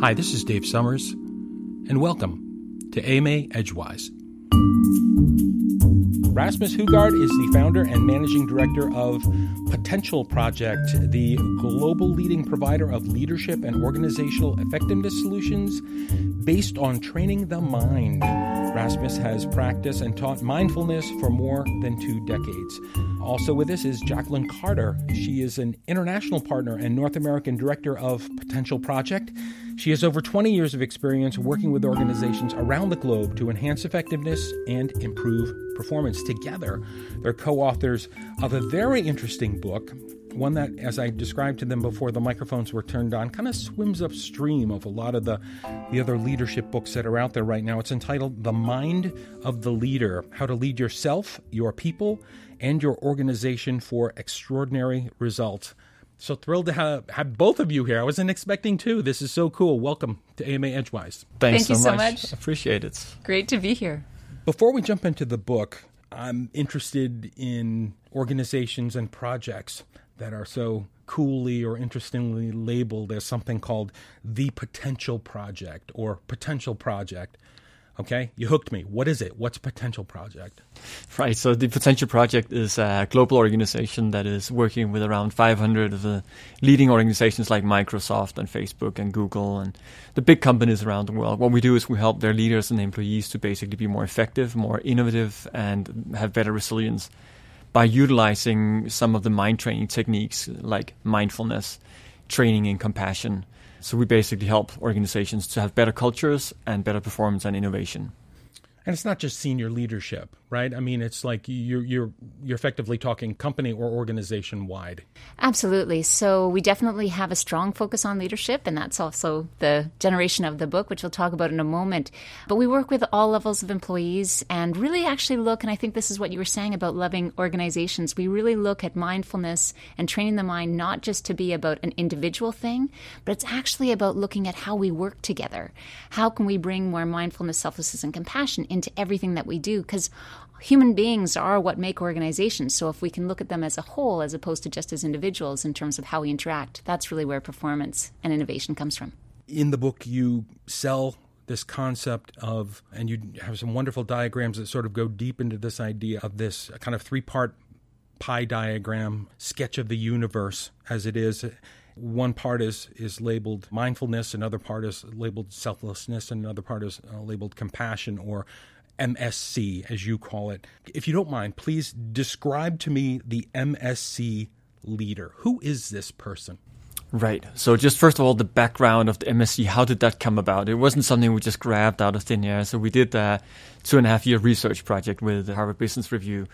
Hi, this is Dave Summers, and welcome to AMA Edgewise. Rasmus Hougaard is the founder and managing director of Potential Project, the global leading provider of leadership and organizational effectiveness solutions based on training the mind. Rasmus has practiced and taught mindfulness for more than two decades. Also with us is Jacqueline Carter. She is an international partner and North American director of Potential Project. She has over 20 years of experience working with organizations around the globe to enhance effectiveness and improve performance. Together, they're co authors of a very interesting book, one that, as I described to them before the microphones were turned on, kind of swims upstream of a lot of the, the other leadership books that are out there right now. It's entitled The Mind of the Leader How to Lead Yourself, Your People, and Your Organization for Extraordinary Results. So thrilled to have, have both of you here. I wasn't expecting two. This is so cool. Welcome to AMA Edgewise. Thanks Thank you so much. much. Appreciate it. Great to be here. Before we jump into the book, I'm interested in organizations and projects that are so coolly or interestingly labeled as something called the potential project or potential project. Okay, you hooked me. What is it? What's potential project? Right. So the Potential Project is a global organization that is working with around 500 of the leading organizations like Microsoft and Facebook and Google and the big companies around the world. What we do is we help their leaders and employees to basically be more effective, more innovative, and have better resilience by utilizing some of the mind training techniques like mindfulness, training in compassion. So we basically help organizations to have better cultures and better performance and innovation. And it's not just senior leadership, right? I mean, it's like you're you're you're effectively talking company or organization wide. Absolutely. So we definitely have a strong focus on leadership, and that's also the generation of the book, which we'll talk about in a moment. But we work with all levels of employees and really actually look, and I think this is what you were saying about loving organizations. We really look at mindfulness and training the mind not just to be about an individual thing, but it's actually about looking at how we work together. How can we bring more mindfulness, selflessness, and compassion into everything that we do? Because human beings are what make organizations. So if we can look at them as a whole as opposed to just as individuals in terms of how we interact, that's really where performance and innovation comes from. In the book, you sell this concept of, and you have some wonderful diagrams that sort of go deep into this idea of this kind of three part pie diagram sketch of the universe as it is. One part is is labeled mindfulness, another part is labeled selflessness, and another part is uh, labeled compassion or MSC, as you call it. If you don't mind, please describe to me the MSC leader. Who is this person? Right. So, just first of all, the background of the MSC. How did that come about? It wasn't something we just grabbed out of thin air. So, we did a two and a half year research project with the Harvard Business Review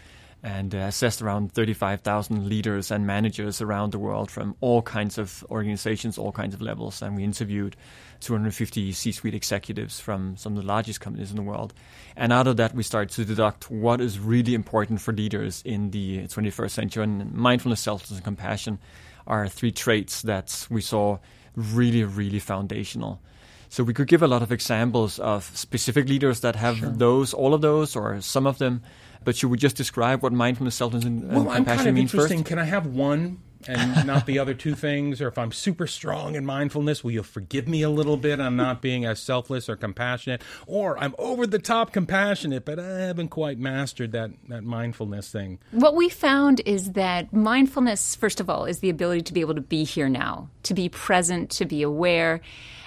and uh, assessed around 35,000 leaders and managers around the world from all kinds of organizations, all kinds of levels. And we interviewed 250 C suite executives from some of the largest companies in the world. And out of that, we started to deduct what is really important for leaders in the 21st century. And mindfulness, selflessness, and compassion are three traits that we saw really, really foundational. So we could give a lot of examples of specific leaders that have sure. those, all of those, or some of them. But should we just describe what mindfulness, selflessness, and well, compassion I'm kind of interesting. first? Can I have one and not the other two things? Or if I'm super strong in mindfulness, will you forgive me a little bit on not being as selfless or compassionate? Or I'm over the top compassionate, but I haven't quite mastered that, that mindfulness thing. What we found is that mindfulness, first of all, is the ability to be able to be here now, to be present, to be aware.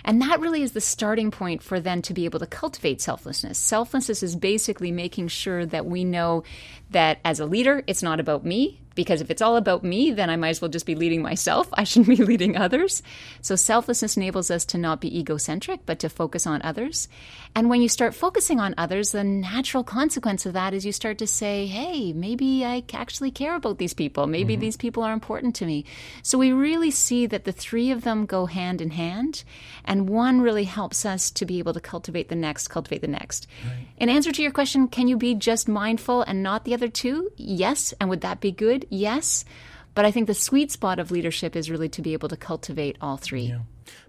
And that really is the starting point for then to be able to cultivate selflessness. Selflessness is basically making sure that we know that as a leader, it's not about me, because if it's all about me, then I might as well just be leading myself. I shouldn't be leading others. So selflessness enables us to not be egocentric, but to focus on others. And when you start focusing on others, the natural consequence of that is you start to say, hey, maybe I actually care about these people. Maybe mm-hmm. these people are important to me. So we really see that the three of them go hand in hand. And one really helps us to be able to cultivate the next, cultivate the next. Right. In answer to your question, can you be just mindful and not the other two? Yes. And would that be good? Yes. But I think the sweet spot of leadership is really to be able to cultivate all three. Yeah.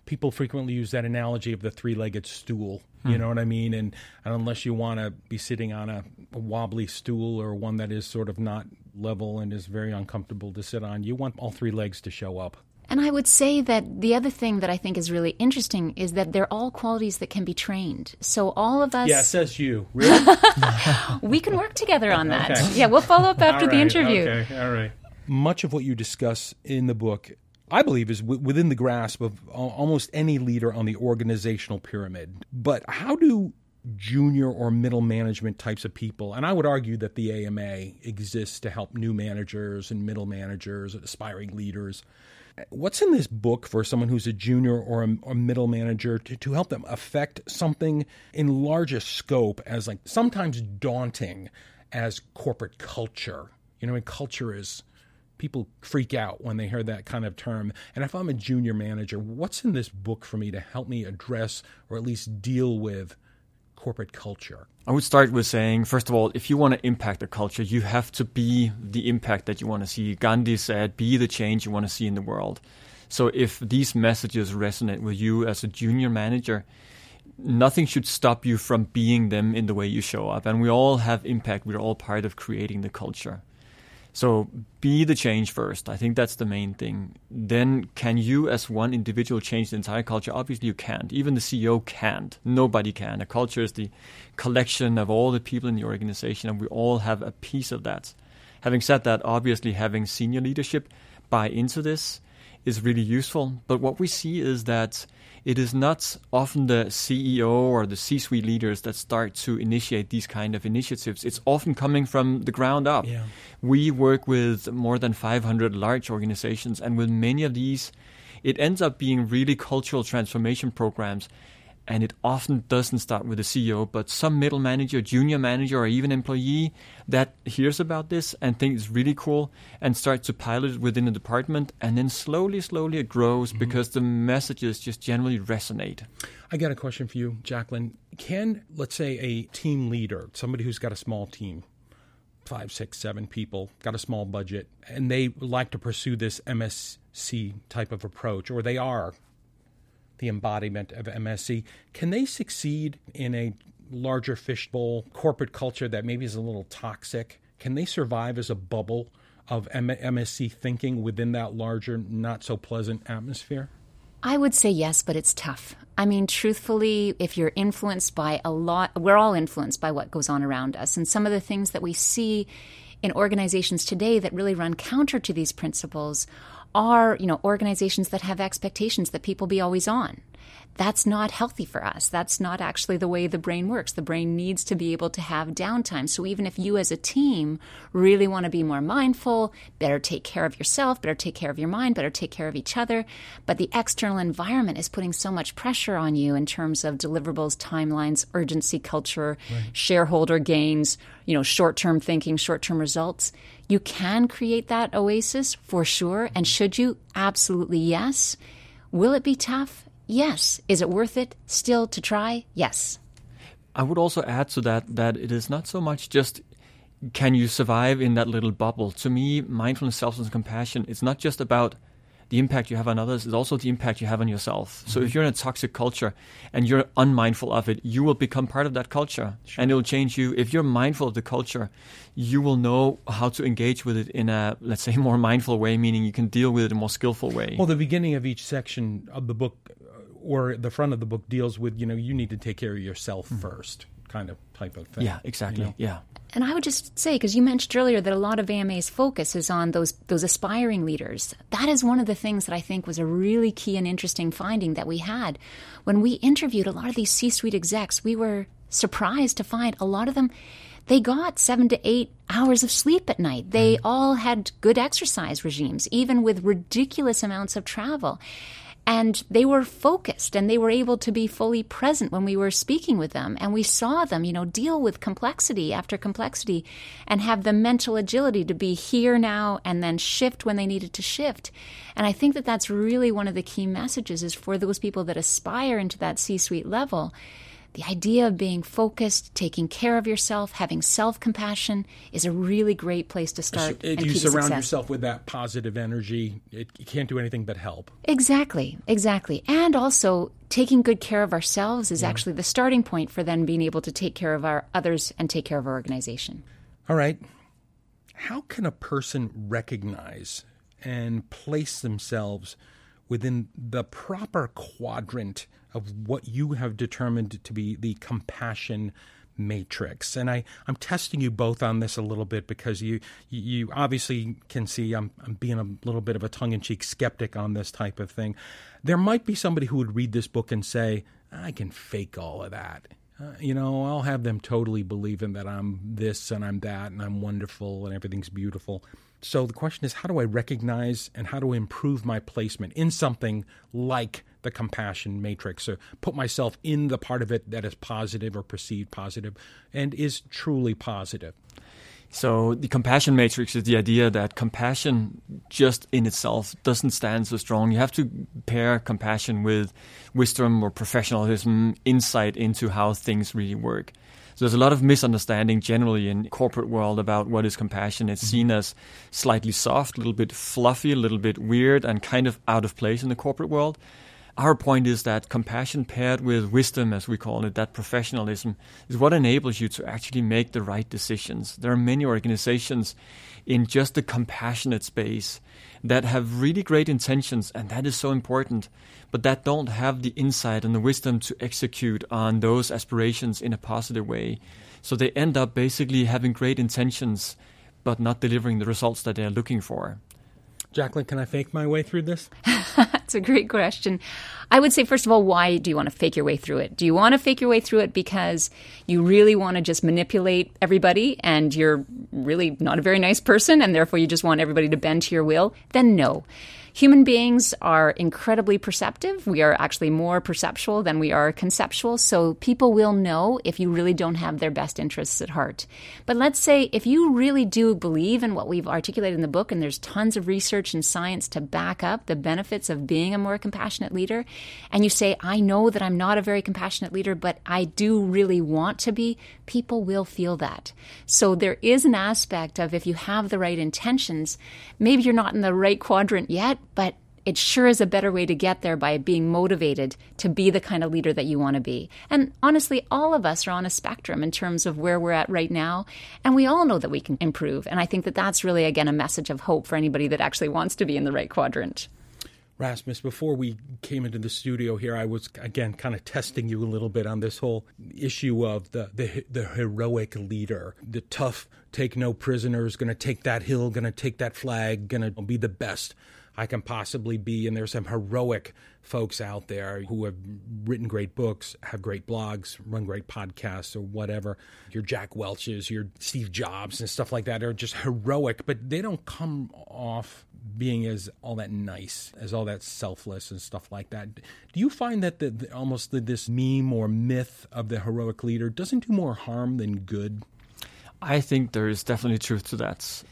People frequently use that analogy of the three legged stool. You hmm. know what I mean? And, and unless you want to be sitting on a, a, wobbly stool or one that is sort of not level and is very uncomfortable to sit on, you want all three legs to show up. And I would say that the other thing that I think is really interesting is that they're all qualities that can be trained. So all of us. Yeah, says you. Really? we can work together on that. Okay. Yeah, we'll follow up after right, the interview. Okay, all right. Much of what you discuss in the book, I believe, is w- within the grasp of almost any leader on the organizational pyramid. But how do junior or middle management types of people. And I would argue that the AMA exists to help new managers and middle managers, and aspiring leaders What's in this book for someone who's a junior or a, middle manager to, to help them affect something in larger scope as like sometimes daunting as corporate culture? You know, and culture is people freak out when they hear that kind of term. And if I'm a junior manager, what's in this book for me to help me address or at least deal with corporate culture? I would start with saying, first of all, if you want to impact a culture, you have to be the impact that you want to see. Gandhi said, be the change you want to see in the world. So if these messages resonate with you as a junior manager, nothing should stop you from being them in the way you show up. And we all have impact. We're all part of creating the culture. So be the change first. I think that's the main thing. Then can you as one individual change the entire culture? Obviously you can't. Even the CEO can't. Nobody can. A culture is the collection of all the people in the organization and we all have a piece of that. Having said that, obviously having senior leadership buy into this is really useful. But what we see is that it is not often the CEO or the C-suite leaders that start to initiate these kind of initiatives. It's often coming from the ground up. Yeah. We work with more than 500 large organizations, and with many of these, it ends up being really cultural transformation programs and it often doesn't start with the CEO, but some middle manager, junior manager, or even employee that hears about this and thinks it's really cool and starts to pilot it within the department, and then slowly, slowly it grows mm-hmm. because the messages just generally resonate. I got a question for you, Jacqueline. Can, let's say, a team leader, somebody who's got a small team, five, six, seven people, got a small budget, and they like to pursue this MSC type of approach, or they are the embodiment of MSC. Can they succeed in a larger fishbowl corporate culture that maybe is a little toxic? Can they survive as a bubble of MSC thinking within that larger, not so pleasant atmosphere? I would say yes, but it's tough. I mean, truthfully, if you're influenced by a lot, we're all influenced by what goes on around us. And some of the things that we see in organizations today that really run counter to these principles are, you know, organizations that have expectations that people be always on. That's not healthy for us. That's not actually the way the brain works. The brain needs to be able to have downtime. So even if you as a team really want to be more mindful, better take care of yourself, better take care of your mind, better take care of each other, but the external environment is putting so much pressure on you in terms of deliverables, timelines, urgency culture, right. shareholder gains, you know, short-term thinking, short-term results you can create that oasis for sure. And should you? Absolutely yes. Will it be tough? Yes. Is it worth it still to try? Yes. I would also add to that that it is not so much just can you survive in that little bubble. To me, mindfulness, selflessness, and compassion, it's not just about the impact you have on others is also the impact you have on yourself. Mm-hmm. So if mm-hmm. you're in a toxic culture and you're unmindful of it, you will become part of that culture sure. and it'll change you. If you're mindful of the culture, you will know how to engage with it in a, let's say, more mindful way, meaning you can deal with it in a more skillful way. Well, the beginning of each section of the book or the front of the book deals with, you know, you need to take care of yourself mm-hmm. first kind of type of thing. Yeah, exactly. You know? Yeah. And I would just say, because you mentioned earlier that a lot of AMA's focus is on those those aspiring leaders. That is one of the things that I think was a really key and interesting finding that we had when we interviewed a lot of these C-suite execs. We were surprised to find a lot of them they got seven to eight hours of sleep at night. They mm. all had good exercise regimes, even with ridiculous amounts of travel. And they were focused and they were able to be fully present when we were speaking with them. And we saw them, you know, deal with complexity after complexity and have the mental agility to be here now and then shift when they needed to shift. And I think that that's really one of the key messages is for those people that aspire into that C suite level the idea of being focused, taking care of yourself, having self compassion is a really great place to start. So if you surround yourself with that positive energy, it, you can't do anything but help. Exactly, exactly. And also, taking good care of ourselves is yeah. actually the starting point for then being able to take care of our others and take care of our organization. All right. How can a person recognize and place themselves within the proper quadrant of what you have determined to be the compassion matrix. And I, I'm testing you both on this a little bit because you you obviously can see I'm, I'm being a little bit of a tongue in cheek skeptic on this type of thing. There might be somebody who would read this book and say, I can fake all of that. Uh, you know, I'll have them totally believing that I'm this and I'm that and I'm wonderful and everything's beautiful. So the question is, how do I recognize and how do I improve my placement in something like the compassion matrix? So put myself in the part of it that is positive or perceived positive and is truly positive. So the compassion matrix is the idea that compassion just in itself doesn't stand so strong. You have to pair compassion with wisdom or professionalism, insight into how things really work. So there's a lot of misunderstanding generally in corporate world about what is compassion. It's mm-hmm. seen as slightly soft, a little bit fluffy, a little bit weird, and kind of out of place in the corporate world. Our point is that compassion paired with wisdom, as we call it, that professionalism, is what enables you to actually make the right decisions. There are many organizations in just the compassionate space that have really great intentions, and that is so important, but that don't have the insight and the wisdom to execute on those aspirations in a positive way. So they end up basically having great intentions, but not delivering the results that they're looking for. Jacqueline, can I fake my way through this? That's a great question. I would say, first of all, why do you want to fake your way through it? Do you want to fake your way through it because you really want to just manipulate everybody and you're really not a very nice person and therefore you just want everybody to bend to your will? Then no. Human beings are incredibly perceptive. We are actually more perceptual than we are conceptual. So people will know if you really don't have their best interests at heart. But let's say if you really do believe in what we've articulated in the book, and there's tons of research and science to back up the benefits of being a more compassionate leader, and you say, I know that I'm not a very compassionate leader, but I do really want to be, people will feel that. So there is an aspect of if you have the right intentions, maybe you're not in the right quadrant yet, but it sure is a better way to get there by being motivated to be the kind of leader that you want to be. And honestly, all of us are on a spectrum in terms of where we're at right now, and we all know that we can improve. And I think that that's really, again, a message of hope for anybody that actually wants to be in the right quadrant. Rasmus, before we came into the studio here, I was again kind of testing you a little bit on this whole issue of the the, the heroic leader, the tough, take no prisoners, going to take that hill, going to take that flag, going to be the best. I can possibly be. And there's some heroic folks out there who have written great books, have great blogs, run great podcasts, or whatever. Your Jack Welches, your Steve Jobs, and stuff like that are just heroic, but they don't come off being as all that nice, as all that selfless and stuff like that. Do you find that the, the, almost the, this meme or myth of the heroic leader doesn't do more harm than good? I think there is definitely truth to that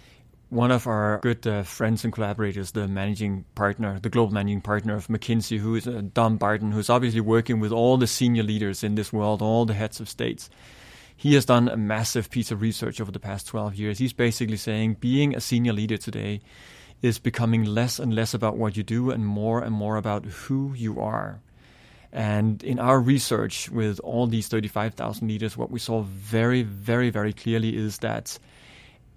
one of our good uh, friends and collaborators, the managing partner, the global managing partner of McKinsey, who is uh, Don Barton, who's obviously working with all the senior leaders in this world, all the heads of states. He has done a massive piece of research over the past 12 years. He's basically saying being a senior leader today is becoming less and less about what you do and more and more about who you are. And in our research with all these 35,000 leaders, what we saw very, very, very clearly is that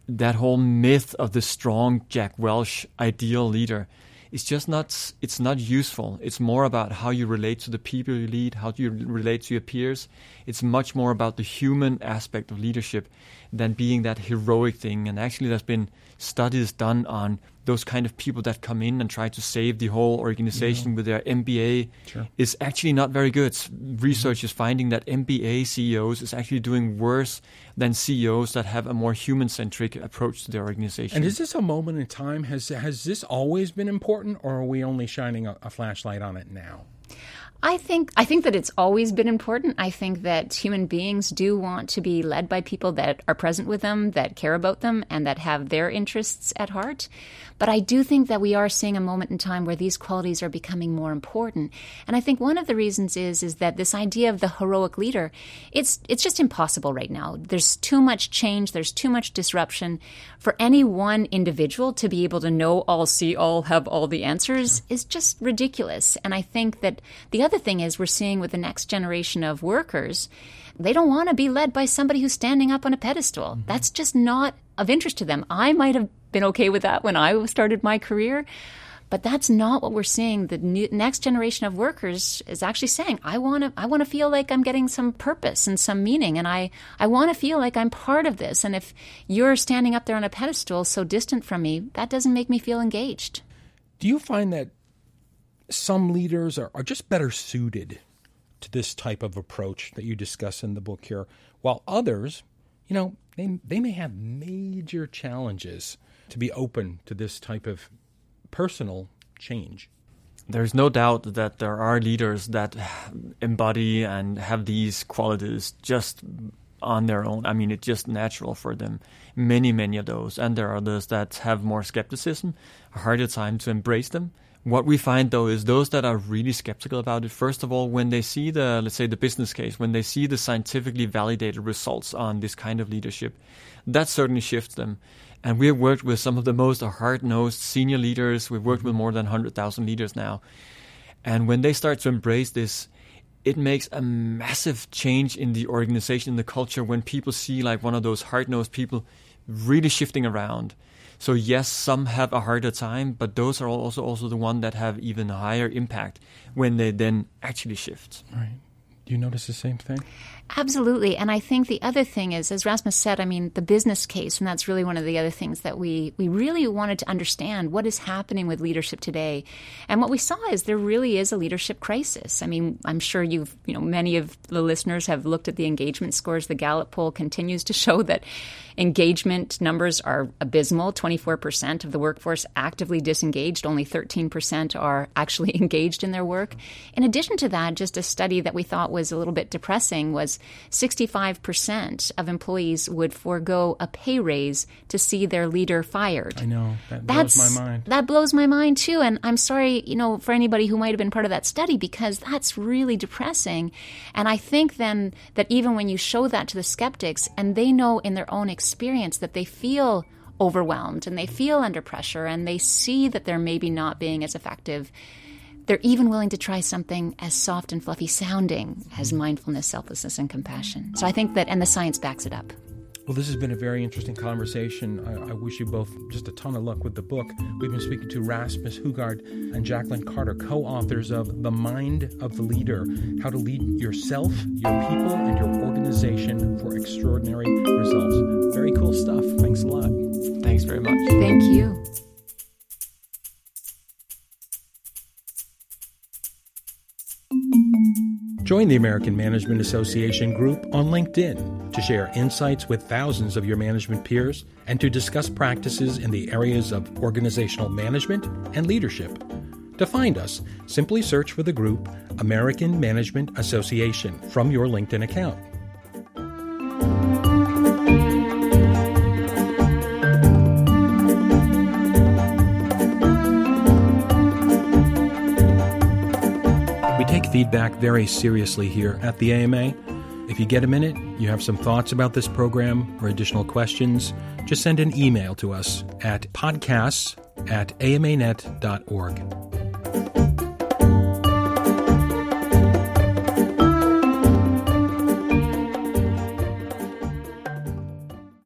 that whole myth of the strong Jack Welch ideal leader is just not it's not useful. It's more about how you relate to the people you lead, how you relate to your peers. It's much more about the human aspect of leadership than being that heroic thing. And actually, there's been studies done on those kind of people that come in and try to save the whole organization yeah. with their MBA sure. is actually not very good. Research mm-hmm. is finding that MBA CEOs is actually doing worse than CEOs that have a more human centric approach to their organization. And is this a moment in time? Has has this always been important, or are we only shining a, a flashlight on it now? I think I think that it's always been important. I think that human beings do want to be led by people that are present with them, that care about them, and that have their interests at heart. But I do think that we are seeing a moment in time where these qualities are becoming more important. And I think one of the reasons is is that this idea of the heroic leader, it's it's just impossible right now. There's too much change, there's too much disruption for any one individual to be able to know all, see all, have all the answers is just ridiculous. And I think that the other thing is we're seeing with the next generation of workers, they don't want to be led by somebody who's standing up on a pedestal. Mm-hmm. That's just not of interest to them. I might have been okay with that when I started my career. But that's not what we're seeing. The new, next generation of workers is actually saying, I want to I want to feel like I'm getting some purpose and some meaning and I I want to feel like I'm part of this. And if you're standing up there on a pedestal so distant from me, that doesn't make me feel engaged. Do you find that some leaders are, are just better suited to this type of approach that you discuss in the book here, while others, you know, they, they may have major challenges to be open to this type of personal change. There's no doubt that there are leaders that embody and have these qualities just on their own. I mean, it's just natural for them. Many, many of those. And there are others that have more skepticism, a harder time to embrace them. What we find though is those that are really skeptical about it, first of all, when they see the, let's say, the business case, when they see the scientifically validated results on this kind of leadership, that certainly shifts them. And we have worked with some of the most hard nosed senior leaders. We've worked with more than 100,000 leaders now. And when they start to embrace this, it makes a massive change in the organization, in the culture, when people see like one of those hard nosed people really shifting around. So yes, some have a harder time, but those are also also the ones that have even higher impact when they then actually shift. Right. You notice the same thing? Absolutely. And I think the other thing is, as Rasmus said, I mean, the business case, and that's really one of the other things that we, we really wanted to understand what is happening with leadership today. And what we saw is there really is a leadership crisis. I mean, I'm sure you've, you know, many of the listeners have looked at the engagement scores. The Gallup poll continues to show that engagement numbers are abysmal 24% of the workforce actively disengaged, only 13% are actually engaged in their work. In addition to that, just a study that we thought was a little bit depressing was 65% of employees would forego a pay raise to see their leader fired. I know. That That's, blows my mind. That blows my mind too. And I'm sorry, you know, for anybody who might have been part of that study because that's really depressing. And I think then that even when you show that to the skeptics and they know in their own experience that they feel overwhelmed and they feel under pressure and they see that they're maybe not being as effective they're even willing to try something as soft and fluffy sounding as mm-hmm. mindfulness, selflessness, and compassion. So I think that, and the science backs it up. Well, this has been a very interesting conversation. I, I, wish you both just a ton of luck with the book. We've been speaking to Rasmus Hougaard and Jacqueline Carter, co authors of The Mind of the Leader How to Lead Yourself, Your People, and Your Organization for Extraordinary Results. Very cool stuff. Thanks a lot. Thanks very much. Thank you. Join the American Management Association group on LinkedIn to share insights with thousands of your management peers and to discuss practices in the areas of organizational management and leadership. To find us, simply search for the group American Management Association from your LinkedIn account. Feedback very seriously here at the AMA. If you get a minute, you have some thoughts about this program or additional questions, just send an email to us at podcasts at amanet.org.